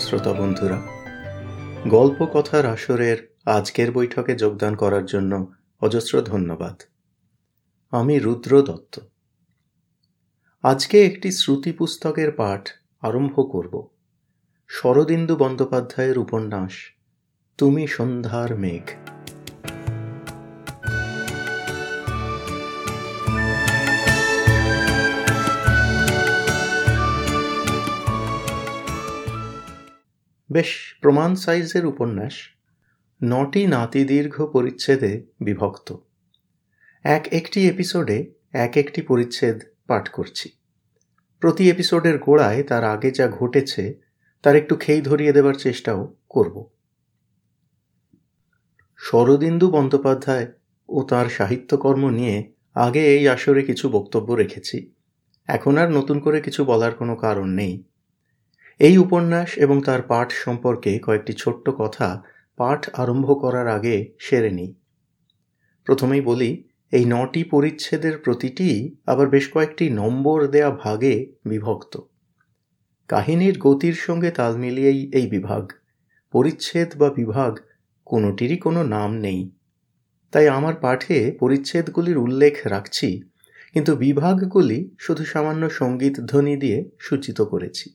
শ্রোতা বন্ধুরা, গল্প কথার আসরের আজকের বৈঠকে যোগদান করার জন্য অজস্র ধন্যবাদ। আমি রুদ্র দত্ত। আজকে একটি শ্রুতি পুস্তকের পাঠ আরম্ভ করব। শরদিন্দু বন্দ্যোপাধ্যায়ের উপন্যাস, তুমি সন্ধ্যার মেঘ। বেশ প্রমাণ সাইজের উপন্যাস নটি নাতিদীর্ঘ পরিচ্ছেদে বিভক্ত। এক একটি এপিসোডে এক একটি পরিচ্ছেদ পাঠ করছি। প্রতি এপিসোডের গোড়ায় তার আগে যা ঘটেছে, তার একটু খেই ধরিয়ে দেবার চেষ্টাও করব। শরদিন্দু বন্দ্যোপাধ্যায় ও তার সাহিত্যকর্ম নিয়ে আগে এই আসরে কিছু বক্তব্য রেখেছি। এখন আর নতুন করে কিছু বলার কোনো কারণ নেই। এই উপন্যাস এবং তার পাঠ সম্পর্কে কয়েকটি ছোট্ট কথা পাঠ আরম্ভ করার আগে সেরে নিই। প্রথমেই বলি, এই নটি পরিচ্ছেদের প্রতিটি আবার বেশ কয়েকটি নম্বর দেয়া ভাগে বিভক্ত। কাহিনীর গতির সঙ্গে তাল মিলিয়েই এই বিভাগ। পরিচ্ছেদ বা বিভাগ কোনোটিরই কোনো নাম নেই। তাই আমার পাঠে পরিচ্ছেদগুলির উল্লেখ রাখছি, কিন্তু বিভাগগুলি শুধু সামান্য সংগীত ধ্বনি দিয়ে সূচিত করেছি।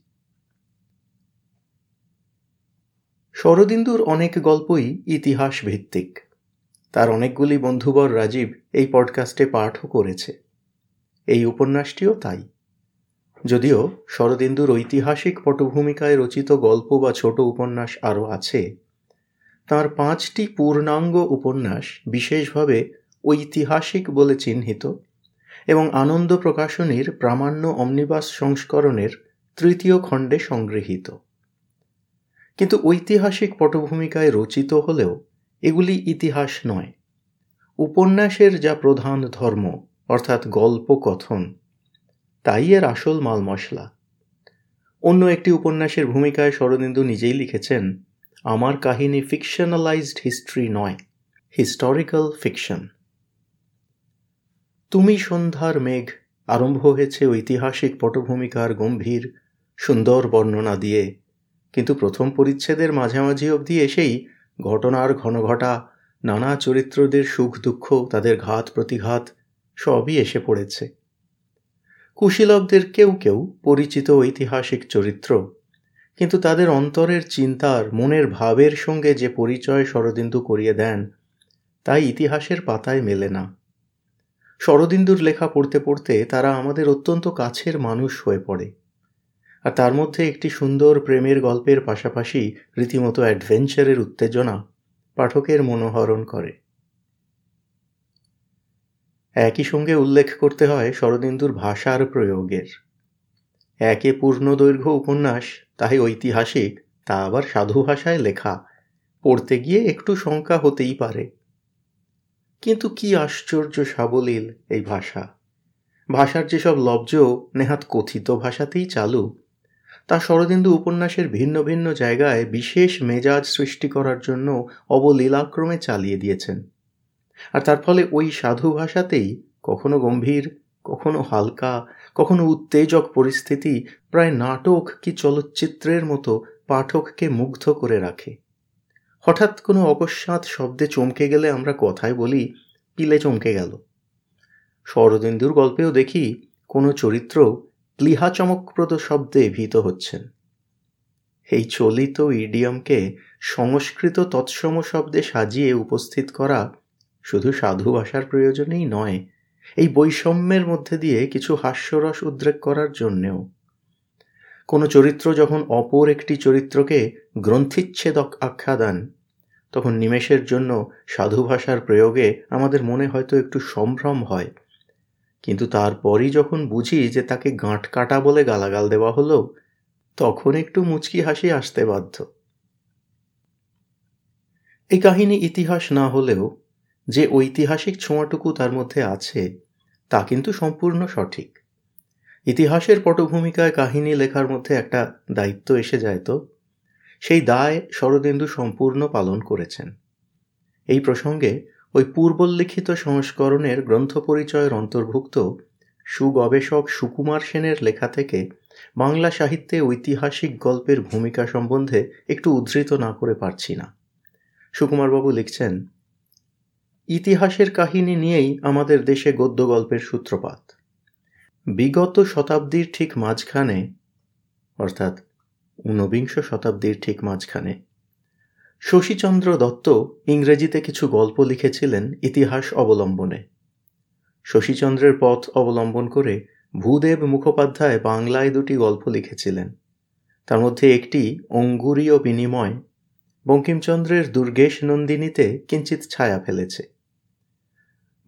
শরদিন্দুর অনেক গল্পই ইতিহাস ভিত্তিক তার অনেকগুলি বন্ধুবর রাজীব এই পডকাস্টে পাঠও করেছে। এই উপন্যাসটিও তাই। যদিও শরদিন্দুর ঐতিহাসিক পটভূমিকায় রচিত গল্প বা ছোট উপন্যাস আরও আছে, তার পাঁচটি পূর্ণাঙ্গ উপন্যাস বিশেষভাবে ঐতিহাসিক বলে চিহ্নিত এবং আনন্দ প্রকাশনীর প্রামাণ্য অমনিবাস সংস্করণের তৃতীয় খণ্ডে সংগৃহীত। কিন্তু ঐতিহাসিক পটভূমিকায় রচিত হলেও এগুলি ইতিহাস নয়। উপন্যাসের যা প্রধান ধর্ম, অর্থাৎ গল্প কথন, তাই এর আসল মাল মশলা অন্য একটি উপন্যাসের ভূমিকায় শরদিন্দু নিজেই লিখেছেন, আমার কাহিনী ফিকশনালাইজড হিস্ট্রি নয়, হিস্টোরিক্যাল ফিকশন। তুমি সন্ধ্যার মেঘ, আরম্ভ হয়েছে ঐতিহাসিক পটভূমিকার গম্ভীর, সুন্দর বর্ণনা দিয়ে কিন্তু প্রথম পরিচ্ছেদের মাঝামাঝি অবধি এসেই ঘটনার ঘনঘটা, নানা চরিত্রদের সুখ দুঃখ তাদের ঘাত প্রতিঘাত সবই এসে পড়েছে। কুশীলবদের কেউ কেউ পরিচিত ঐতিহাসিক চরিত্র, কিন্তু তাদের অন্তরের চিন্তার, মনের ভাবের সঙ্গে যে পরিচয় শরদিন্দু করিয়ে দেন, তাই ইতিহাসের পাতায় মেলে না। শরদিন্দুর লেখা পড়তে পড়তে তারা আমাদের অত্যন্ত কাছের মানুষ হয়ে পড়ে। আর তার মধ্যে একটি সুন্দর প্রেমের গল্পের পাশাপাশি রীতিমতো অ্যাডভেঞ্চারের উত্তেজনা পাঠকের মনোহরণ করে। একই সঙ্গে উল্লেখ করতে হয় শরদিন্দুর ভাষার প্রয়োগের। একে পূর্ণদৈর্ঘ্য উপন্যাস, তাই ঐতিহাসিক, তা আবার সাধু ভাষায় লেখা। পড়তে গিয়ে একটু শঙ্কা হতেই পারে। কিন্তু কি আশ্চর্য সাবলীল এই ভাষা। ভাষার যেসব লব্জ, নেহাত কথিত ভাষাতেই চালু। তা শরদিন্দু উপন্যাসের ভিন্ন ভিন্ন জায়গায় বিশেষ মেজাজ সৃষ্টি করার জন্য অবলীলাক্রমে চালিয়ে দিয়েছেন। আর তার ফলে ওই সাধু ভাষাতেই কখনো গম্ভীর, কখনো হালকা, কখনো উত্তেজক পরিস্থিতি প্রায় নাটক কি চলচ্চিত্রের মতো পাঠককে মুগ্ধ করে রাখে। হঠাৎ কোনো অকস্মাৎ শব্দে চমকে গেলে আমরা কথায় বলি, পিলে চমকে গেল। শরদিন্দুর গল্পেও দেখি, কোনো চরিত্র প্লিহা চমকপ্রদ শব্দে ভীত হচ্ছেন। এই চলিত ইডিয়মকে সংস্কৃত তৎসম শব্দে সাজিয়ে উপস্থিত করা শুধু সাধু ভাষার প্রয়োজনেই নয়, এই বৈষম্যের মধ্যে দিয়ে কিছু হাস্যরস উদ্রেক করার জন্যেও। কোনো চরিত্র যখন অপর একটি চরিত্রকে গ্রন্থিচ্ছেদক আখ্যা দেন, তখন নিমেষের জন্য সাধু ভাষার প্রয়োগে আমাদের মনে হয়তো একটু সম্ভ্রম হয়। কিন্তু তারপরই যখন বুঝি যে তাকে গাঁট কাটা বলে গালাগাল দেওয়া হলো, তখন একটু মুচকি হাসি আসতে বাধ্য। এই কাহিনী ইতিহাস না হলেও যে ঐতিহাসিক ছোঁয়াটুকু তার মধ্যে আছে, তা কিন্তু সম্পূর্ণ সঠিক। ইতিহাসের পটভূমিকায় কাহিনী লেখার মধ্যে একটা দায়িত্ব এসে যায় তো, সেই দায় শরদেন্দু সম্পূর্ণ পালন করেছেন। এই প্রসঙ্গে ওই পূর্বোল্লিখিত সংস্করণের গ্রন্থ পরিচয়ের অন্তর্ভুক্ত সুগবেষক সুকুমার সেনের লেখা থেকে বাংলা সাহিত্যে ঐতিহাসিক গল্পের ভূমিকা সম্বন্ধে একটু উদ্ধৃত না করে পারছি না। সুকুমারবাবু লিখছেন, ইতিহাসের কাহিনী নিয়েই আমাদের দেশে গদ্য গল্পের সূত্রপাত। বিগত শতাব্দীর ঠিক মাঝখানে, অর্থাৎ ঊনবিংশ শতাব্দীর ঠিক মাঝখানে শশীচন্দ্র দত্ত ইংরেজিতে কিছু গল্প লিখেছিলেন ইতিহাস অবলম্বনে। শশীচন্দ্রের পথ অবলম্বন করে ভূদেব মুখোপাধ্যায় বাংলায় দুটি গল্প লিখেছিলেন। তার মধ্যে একটি অঙ্গুরীয় বিনিময়, বঙ্কিমচন্দ্রের দুর্গেশ নন্দিনীতে কিঞ্চিত ছায়া ফেলেছে।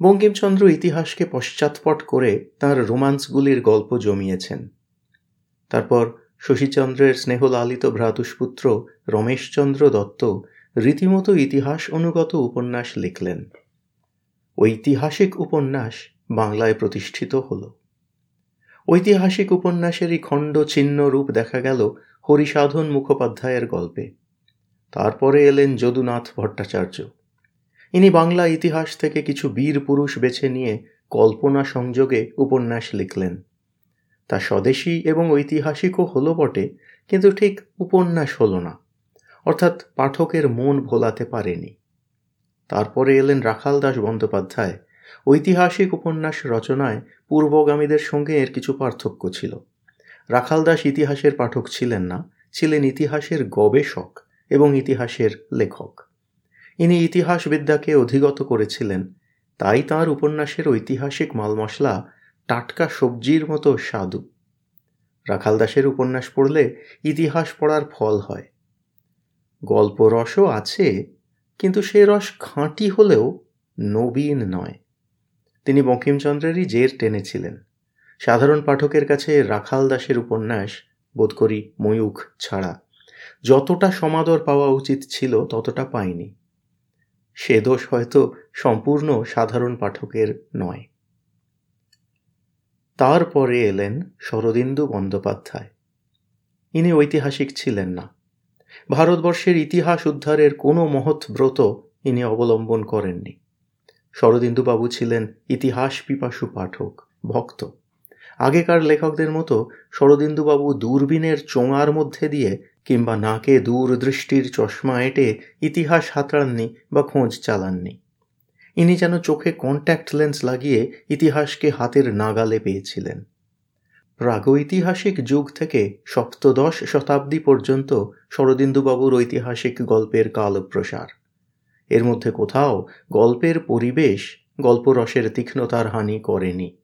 বঙ্কিমচন্দ্র ইতিহাসকে পশ্চাৎপট করে তাঁর রোমান্সগুলির গল্প জমিয়েছেন। তারপর শশীচন্দ্রের স্নেহলালিত ভ্রাতুষ্পুত্র রমেশচন্দ্র দত্ত রীতিমতো ইতিহাস অনুগত উপন্যাস লিখলেন। ঐতিহাসিক উপন্যাস বাংলায় প্রতিষ্ঠিত হল। ঐতিহাসিক উপন্যাসেরই খণ্ড ছিন্ন রূপ দেখা গেল হরিসাধন মুখোপাধ্যায়ের গল্পে। তারপরে এলেন যদুনাথ ভট্টাচার্য। ইনি বাংলা ইতিহাস থেকে কিছু বীর পুরুষ বেছে নিয়ে কল্পনা সংযোগে উপন্যাস লিখলেন। তা স্বদেশী এবং ঐতিহাসিকও হলো বটে, কিন্তু ঠিক উপন্যাস হলো না, অর্থাৎ পাঠকের মন ভোলাতে পারেনি। তারপরে এলেন রাখাল দাস বন্দ্যোপাধ্যায়। ঐতিহাসিক উপন্যাস রচনায় পূর্বগামীদের সঙ্গে এর কিছু পার্থক্য ছিল। রাখাল দাস ইতিহাসের পাঠক ছিলেন না, ছিলেন ইতিহাসের গবেষক এবং ইতিহাসের লেখক। ইনি ইতিহাসবিদ্যাকে অধিগত করেছিলেন, তাই তাঁর উপন্যাসের ঐতিহাসিক মালমশলা টাটকা সবজির মতো স্বাদু। রাখাল দাসের উপন্যাস পড়লে ইতিহাস পড়ার ফল হয়। গল্প রসও আছে, কিন্তু সে রস খাঁটি হলেও নবীন নয়। তিনি বঙ্কিমচন্দ্রেরই জের টেনেছিলেন। সাধারণ পাঠকের কাছে রাখাল দাসের উপন্যাস বোধ করি ময়ূখ ছাড়া। যতটা সমাদর পাওয়া উচিত ছিল ততটা পায়নি সে দোষ হয়তো সম্পূর্ণ সাধারণ পাঠকের নয়। তারপরে এলেন শরদিন্দু বন্দ্যোপাধ্যায়। ইনি ঐতিহাসিক ছিলেন না। ভারতবর্ষের ইতিহাস উদ্ধারের কোনো মহৎ ব্রত ইনি অবলম্বন করেননি। শরদিন্দুবাবু ছিলেন ইতিহাস পিপাসু পাঠক, ভক্ত। আগেকার লেখকদের মতো শরদিন্দুবাবু দূরবীনের চোঙার মধ্যে দিয়ে কিংবা নাকে দূরদৃষ্টির চশমা এঁটে ইতিহাস হাতড়াননি বা খোঁজ চালাননি। ইনি যেন চোখে কন্ট্যাক্ট লেন্স লাগিয়ে ইতিহাসকে হাতের নাগালে পেয়েছিলেন। প্রাগৈতিহাসিক যুগ থেকে সপ্তদশ শতাব্দী পর্যন্ত শরদিন্দুবাবুর ঐতিহাসিক গল্পের কালপ্রসার। এর মধ্যে কোথাও গল্পের পরিবেশ, গল্পরসের তীক্ষ্ণতার হানি করেনি।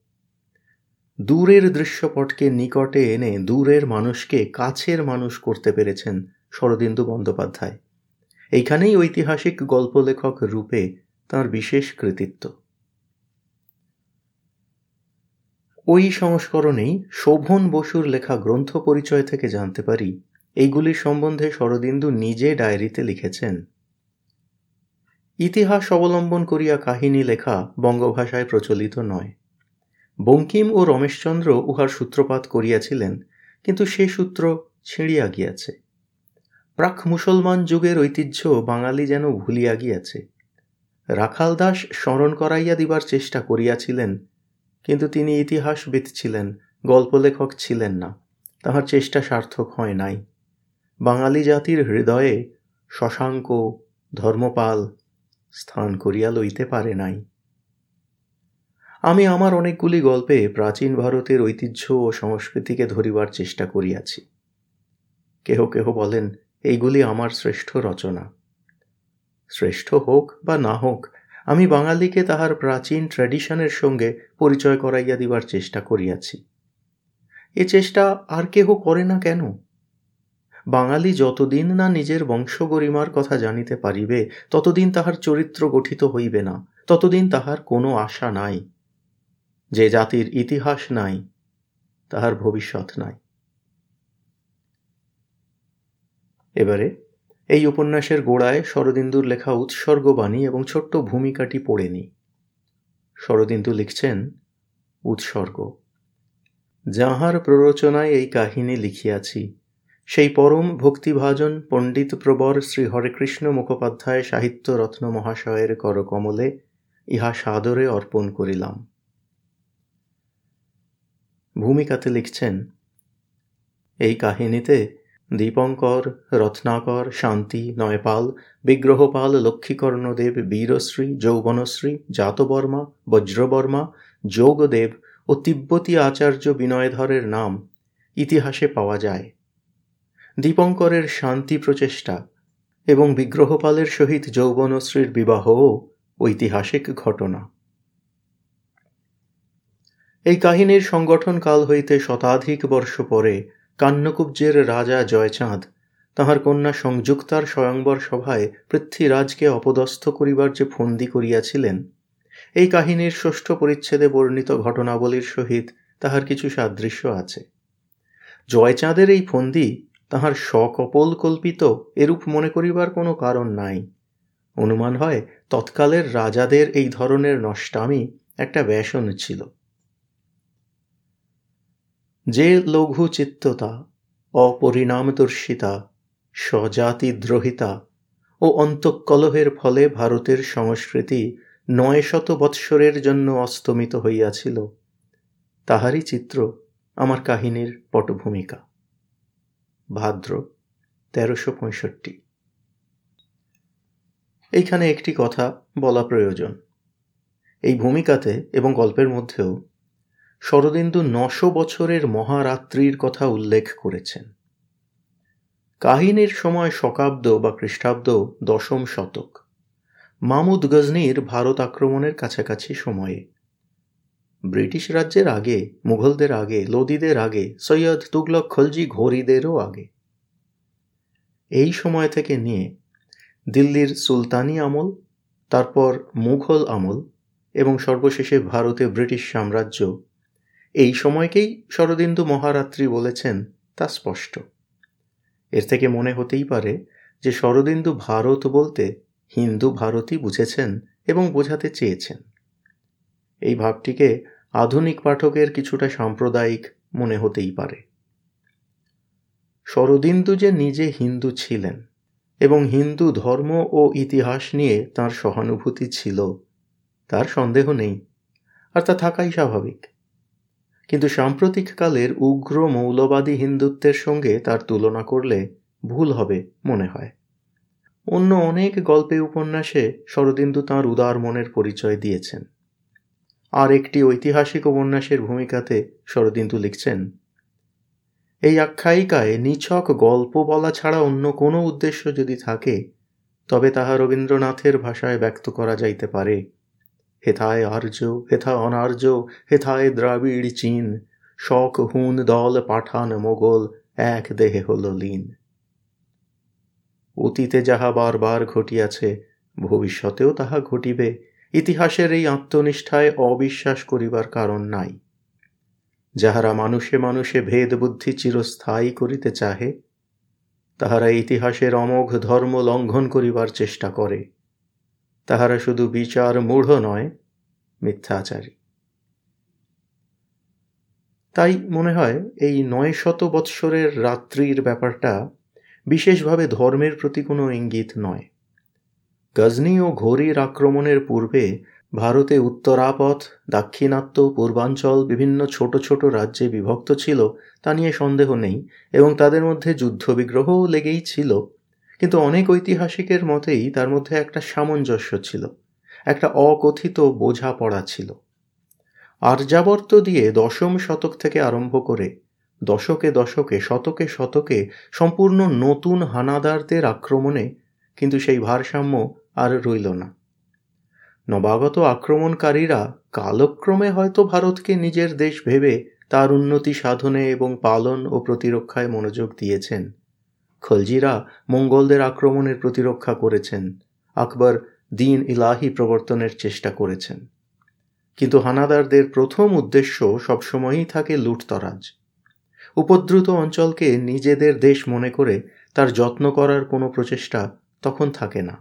দূরের দৃশ্যপটকে নিকটে এনে দূরের মানুষকে কাছের মানুষ করতে পেরেছেন শরদিন্দু বন্দ্যোপাধ্যায়। এইখানেই ঐতিহাসিক গল্প লেখক রূপে তার বিশেষ কৃতিত্ব। ওই সংস্করণেই শোভন বসুর লেখা গ্রন্থ পরিচয় থেকে জানতে পারি, এইগুলির সম্বন্ধে শরদিন্দু নিজে ডায়েরিতে লিখেছেন। ইতিহাস অবলম্বন করিয়া কাহিনী লেখা বঙ্গভাষায় প্রচলিত নয়। বঙ্কিম ও রমেশচন্দ্র উহার সূত্রপাত করিয়াছিলেন, কিন্তু সে সূত্র ছিঁড়িয়া গিয়াছে। প্রাক মুসলমান যুগের ঐতিহ্য বাঙালি যেন ভুলিয়া গিয়াছে। রাখাল দাস স্মরণ করাইয়া দিবার চেষ্টা করিয়াছিলেন, কিন্তু তিনি ইতিহাসবিদ ছিলেন গল্প লেখক ছিলেন না, তাহার চেষ্টা সার্থক হয় নাই। বাঙালি জাতির হৃদয়ে শশাঙ্ক, ধর্মপাল স্থান করিয়া লইতে পারে নাই। আমি আমার অনেকগুলি গল্পে প্রাচীন ভারতের ঐতিহ্য ও সংস্কৃতিকে ধরিবার চেষ্টা করিয়াছি। কেহ কেহ বলেন, এইগুলি আমার শ্রেষ্ঠ রচনা। শ্রেষ্ঠ হোক বা না হোক, আমি বাঙালিকে তাহার প্রাচীন ট্র্যাডিশনের সঙ্গে পরিচয় করাইয়া দিবার চেষ্টা করিয়াছি। এ চেষ্টা আর কেহ করে না কেন? বাঙালি যতদিন না নিজের বংশগরিমার কথা জানিতে পারিবে, ততদিন তাহার চরিত্র গঠিত হইবে না, ততদিন তাহার কোনো আশা নাই। যে জাতির ইতিহাস নাই, তাহার ভবিষ্যৎ নাই। এবারে এই উপন্যাসের গোড়ায় শরদিন্দুর লেখা উৎসর্গবাণী এবং ছোট্ট ভূমিকাটি পড়ে নি। শরদিন্দু লিখছেন, উৎসর্গ। যাহার প্ররোচনায় এই কাহিনী লিখিয়াছি, সেই পরম ভক্তিভাজন পণ্ডিত প্রবর শ্রী হরেকৃষ্ণ মুখোপাধ্যায় সাহিত্য রত্ন মহাশয়ের করকমলে ইহা সাদরে অর্পণ করিলাম। ভূমিকাতে লিখছেন, এই কাহিনীতে দীপঙ্কর, রত্নাকর, শান্তি, নয়পাল, বিগ্রহপাল, লক্ষ্মীকর্ণদেব, বীরশ্রী, যৌবনশ্রী, জাতবর্মা, বজ্রবর্মা, যোগদেব ও তিব্বতী আচার্য বিনয়ধরের নাম ইতিহাসে পাওয়া যায়। দীপঙ্করের শান্তি প্রচেষ্টা এবং বিগ্রহপালের সহিত যৌবনশ্রীর বিবাহও ঐতিহাসিক ঘটনা। এই কাহিনীর সংগঠন কাল হইতে শতাধিক বর্ষ পরে কান্নকুব্জের রাজা জয়চাঁদ, তাহার কন্যা সংযুক্তার স্বয়ংবর সভায় পৃথ্বীরাজকে অপদস্থ করিবার যে ফন্দি করিয়াছিলেন, এই কাহিনীর ষষ্ঠ পরিচ্ছেদে বর্ণিত ঘটনাবলীর সহিত তাহার কিছু সাদৃশ্য আছে। জয়চাঁদের এই ফন্দি তাহার সকপল কল্পিত এরূপ মনে করিবার কোনো কারণ নাই। অনুমান হয়, তৎকালের রাজাদের এই ধরনের নষ্টামি একটা ব্যসন ছিল। যে লঘু চিত্ততা অপরিণামদর্শিতা, স্বজাতিদ্রোহিতা ও অন্তঃকলহের ফলে ভারতের সংস্কৃতি নয় শত বৎসরের জন্য অস্তমিত হইয়াছিল, তাহারই চিত্র আমার কাহিনীর পটভূমিকা। ভাদ্র তেরোশো পঁয়ষট্টি। এইখানে একটি কথা বলা প্রয়োজন। এই ভূমিকাতে এবং গল্পের মধ্যেও শরদিন্দু নশো বছরের মহারাত্রির কথা উল্লেখ করেছেন। কাহিনীর সময় শকাব্দ বা খ্রিস্টাব্দ দশম শতক। মামুদ গজনির ভারত আক্রমণের কাছাকাছি সময়ে। ব্রিটিশ রাজ্যের আগে, মুঘলদের আগে, লোদিদের আগে, সৈয়দ তুগলক খলজি ঘোরিদেরও আগে। এই সময় থেকে নিয়ে দিল্লির সুলতানি আমল, তারপর মুঘল আমল এবং সর্বশেষে ভারতে ব্রিটিশ সাম্রাজ্য এই সময়কেই শরদিন্দু মহারাত্রি বলেছেন তা স্পষ্ট। এর থেকে মনে হতেই পারে যে শরদিন্দু ভারত বলতে হিন্দু ভারতই বুঝেছেন এবং বোঝাতে চেয়েছেন। এই ভাবটিকে আধুনিক পাঠকের কিছুটা সাম্প্রদায়িক মনে হতেই পারে। শরদিন্দু যে নিজে হিন্দু ছিলেন এবং হিন্দু ধর্ম ও ইতিহাস নিয়ে তার সহানুভূতি ছিল, তার সন্দেহ নেই, আর তা থাকাই স্বাভাবিক। কিন্তু সাম্প্রতিককালের উগ্র মৌলবাদী হিন্দুত্বের সঙ্গে তার তুলনা করলে ভুল হবে মনে হয়। অন্য অনেক গল্পে উপন্যাসে শরদিন্দু তাঁর উদার মনের পরিচয় দিয়েছেন। আর একটি ঐতিহাসিক উপন্যাসের ভূমিকাতে শরদিন্দু লিখছেন, এই আখ্যায়িকায় নিছক গল্প বলা ছাড়া অন্য কোনো উদ্দেশ্য যদি থাকে, তবে তাহা রবীন্দ্রনাথের ভাষায় ব্যক্ত করা যাইতে পারে। হেথায় আর্য হেথা অনার্য, হেথায় দ্রাবিড় চীন। শক, হুন, দল, পাঠান, মোগল, এক দেহে হল লীন। অতীতে যাহা বারবার ঘটিয়াছে, ভবিষ্যতেও তাহা ঘটিবে। ইতিহাসের এই আত্মনিষ্ঠায় অবিশ্বাস করিবার কারণ নাই। যাহারা মানুষে মানুষে ভেদ বুদ্ধি চিরস্থায়ী করিতে চাহে, তাহারা ইতিহাসের অমোঘ ধর্ম লঙ্ঘন করিবার চেষ্টা করে। তাহারা শুধু বিচার মূঢ় নয়, মিথ্যাচারী। তাই মনে হয় এই নয় শত বৎসরের রাত্রির ব্যাপারটা বিশেষভাবে ধর্মের প্রতি কোনো ইঙ্গিত নয়। গজনি ও ঘোরির আক্রমণের পূর্বে ভারতে উত্তরাপথ, দাক্ষিণাত্য, পূর্বাঞ্চল, বিভিন্ন ছোট ছোট রাজ্যে বিভক্ত ছিল তা নিয়ে সন্দেহ নেই এবং তাদের মধ্যে যুদ্ধবিগ্রহও লেগেই ছিল। কিন্তু অনেক ঐতিহাসিকের মতেই তার মধ্যে একটা সামঞ্জস্য ছিল, একটা অকথিত বোঝাপড়া ছিল। আর্যাবর্ত দিয়ে দশম শতক থেকে আরম্ভ করে দশকে দশকে, শতকে শতকে সম্পূর্ণ নতুন হানাদারদের আক্রমণে কিন্তু সেই ভারসাম্য আর রইল না। নবাগত আক্রমণকারীরা কালক্রমে হয়তো ভারতকে নিজের দেশ ভেবে তার উন্নতি সাধনে এবং পালন ও প্রতিরক্ষায় মনোযোগ দিয়েছেন। খলজিরা মঙ্গলদের আক্রমণের প্রতিরক্ষা করেছেন। আকবর দিন ইলাহি প্রবর্তনের চেষ্টা করেছেন। কিন্তু হানাদারদের প্রথম উদ্দেশ্য সবসময়ই থাকে লুটতরাজ। উপদ্রুত অঞ্চলকে নিজেদের দেশ মনে করে তার যত্ন করার কোনো প্রচেষ্টা তখন থাকে না।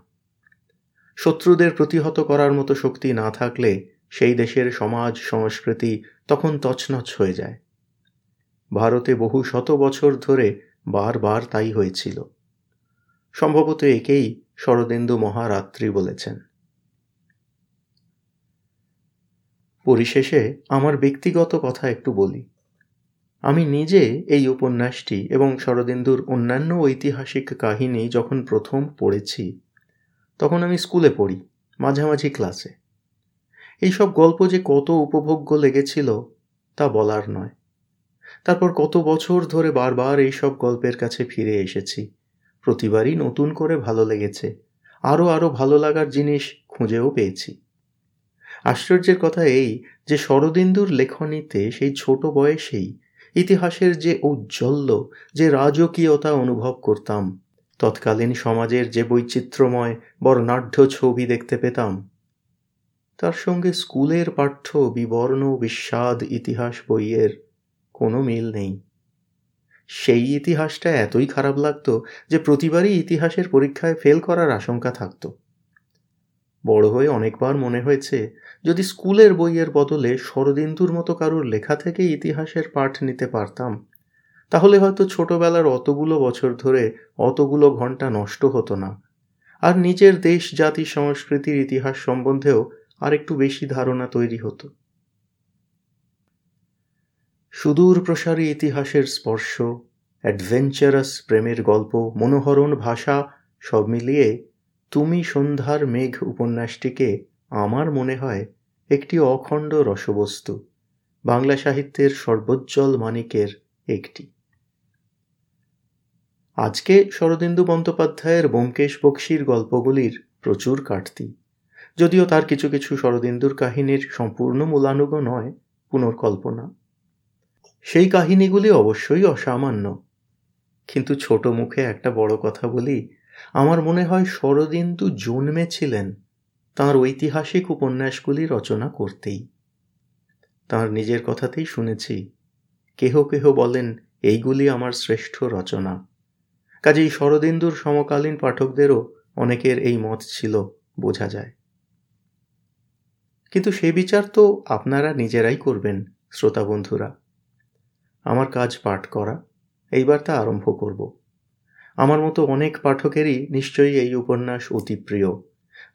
শত্রুদের প্রতিহত করার মতো শক্তি না থাকলে সেই দেশের সমাজ, সংস্কৃতি তখন তছনছ হয়ে যায়। ভারতে বহু শত বছর ধরে বারবার তাই হয়েছিল। সম্ভবত একেই শরদেন্দু মহারাত্রি বলেছেন। পরিশেষে আমার ব্যক্তিগত কথা একটু বলি। আমি নিজে এই উপন্যাসটি এবং শরদেন্দুর অন্যান্য ঐতিহাসিক কাহিনী যখন প্রথম পড়েছি, তখন আমি স্কুলে পড়ি, মাঝামাঝি ক্লাসে। এইসব গল্প যে কত উপভোগ্য লেগেছিল তা বলার নয়। তারপর কত বছর ধরে বারবার এইসব গল্পের কাছে ফিরে এসেছি। প্রতিবারই নতুন করে ভালো লেগেছে। আরও আরও ভালো লাগার জিনিস খুঁজেও পেয়েছি। আশ্চর্যের কথা এই যে শরদিন্দুর লেখনীতে সেই ছোট বয়সেই ইতিহাসের যে ঔজ্জ্বল্য, যে রাজকীয়তা অনুভব করতাম, তৎকালীন সমাজের যে বৈচিত্র্যময়, বর্ণাঢ্য ছবি দেখতে পেতাম, তার সঙ্গে স্কুলের পাঠ্য বিবর্ণ, বিস্বাদ ইতিহাস বইয়ের কোনো মিল নেই। সেই ইতিহাসটা এতই খারাপ লাগতো যে প্রতিবারই ইতিহাসের পরীক্ষায় ফেল করার আশঙ্কা থাকতো। বড় হয়ে অনেকবার মনে হয়েছে যদি স্কুলের বইয়ের বদলে শরদিন্দুর মতো কারুর লেখা থেকে ইতিহাসের পাঠ নিতে পারতাম, তাহলে হয়তো ছোটবেলার অতগুলো বছর ধরে অতগুলো ঘণ্টা নষ্ট হতো না। আর নিজের দেশ, জাতি, সংস্কৃতির ইতিহাস সম্বন্ধেও আর একটু বেশি ধারণা তৈরি হতো। সুদূর প্রসারী ইতিহাসের স্পর্শ অ্যাডভেঞ্চারাস প্রেমের গল্প, মনোহরণ ভাষা, সব মিলিয়ে তুমি সন্ধ্যার মেঘ উপন্যাসটিকে আমার মনে হয় একটি অখণ্ড রসবস্তু, বাংলা সাহিত্যের সর্বোজ্জ্বল মানিকের একটি। আজকে শরদিন্দু বন্দ্যোপাধ্যায়ের ব্যোমকেশ বক্সির গল্পগুলির প্রচুর কাটতি, যদিও তার কিছু কিছু শরদিন্দুর কাহিনীর সম্পূর্ণ মূলানুগ নয়, পুনর্কল্পনা। সেই কাহিনীগুলি অবশ্যই অসামান্য। কিন্তু ছোট মুখে একটা বড় কথা বলি, আমার মনে হয় শরদিন্দু জন্মেছিলেন তাঁর ঐতিহাসিক উপন্যাসগুলি রচনা করতেই। তাঁর নিজের কথাতেই শুনেছি, কেহ কেহ বলেন, এইগুলি আমার শ্রেষ্ঠ রচনা। কাজেই শরদিন্দুর সমকালীন পাঠকদেরও অনেকের এই মত ছিল, বোঝা যায়। কিন্তু সে বিচার তো আপনারা নিজেরাই করবেন, শ্রোতা বন্ধুরা। আমার কাজ পাঠ করা এইবার তা আরম্ভ করব। আমার মতো অনেক পাঠকেরই নিশ্চয়ই এই উপন্যাস অতি প্রিয়।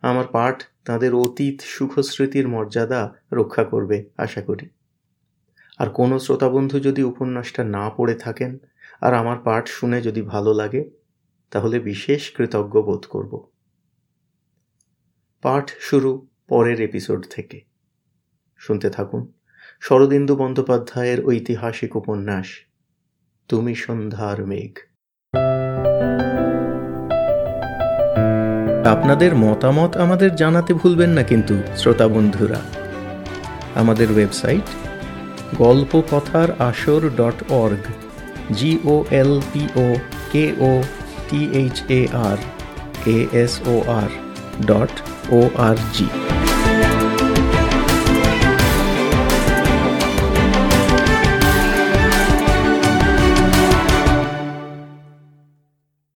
আমার পাঠ তাদের অতীত সুখস্মৃতির মর্যাদা রক্ষা করবে, আশা করি। আর কোনো শ্রোতাবন্ধু যদি উপন্যাসটা না পড়ে থাকেন, আর আমার পাঠ শুনে যদি ভালো লাগে, তাহলে বিশেষ কৃতজ্ঞ বোধ করব। পাঠ শুরু পরের এপিসোড থেকে। শুনতে থাকুন। শরদিন্দু বন্দ্যোপাধ্যায়ের ঐতিহাসিক উপন্যাস, তুমি সন্ধ্যার মেঘ আপনাদের মতামত আমাদের জানাতে ভুলবেন না কিন্তু, শ্রোতা বন্ধুরা। আমাদের website Golpo Kothar Asor dot org G O L P O K O T H A R A S O R dot O R G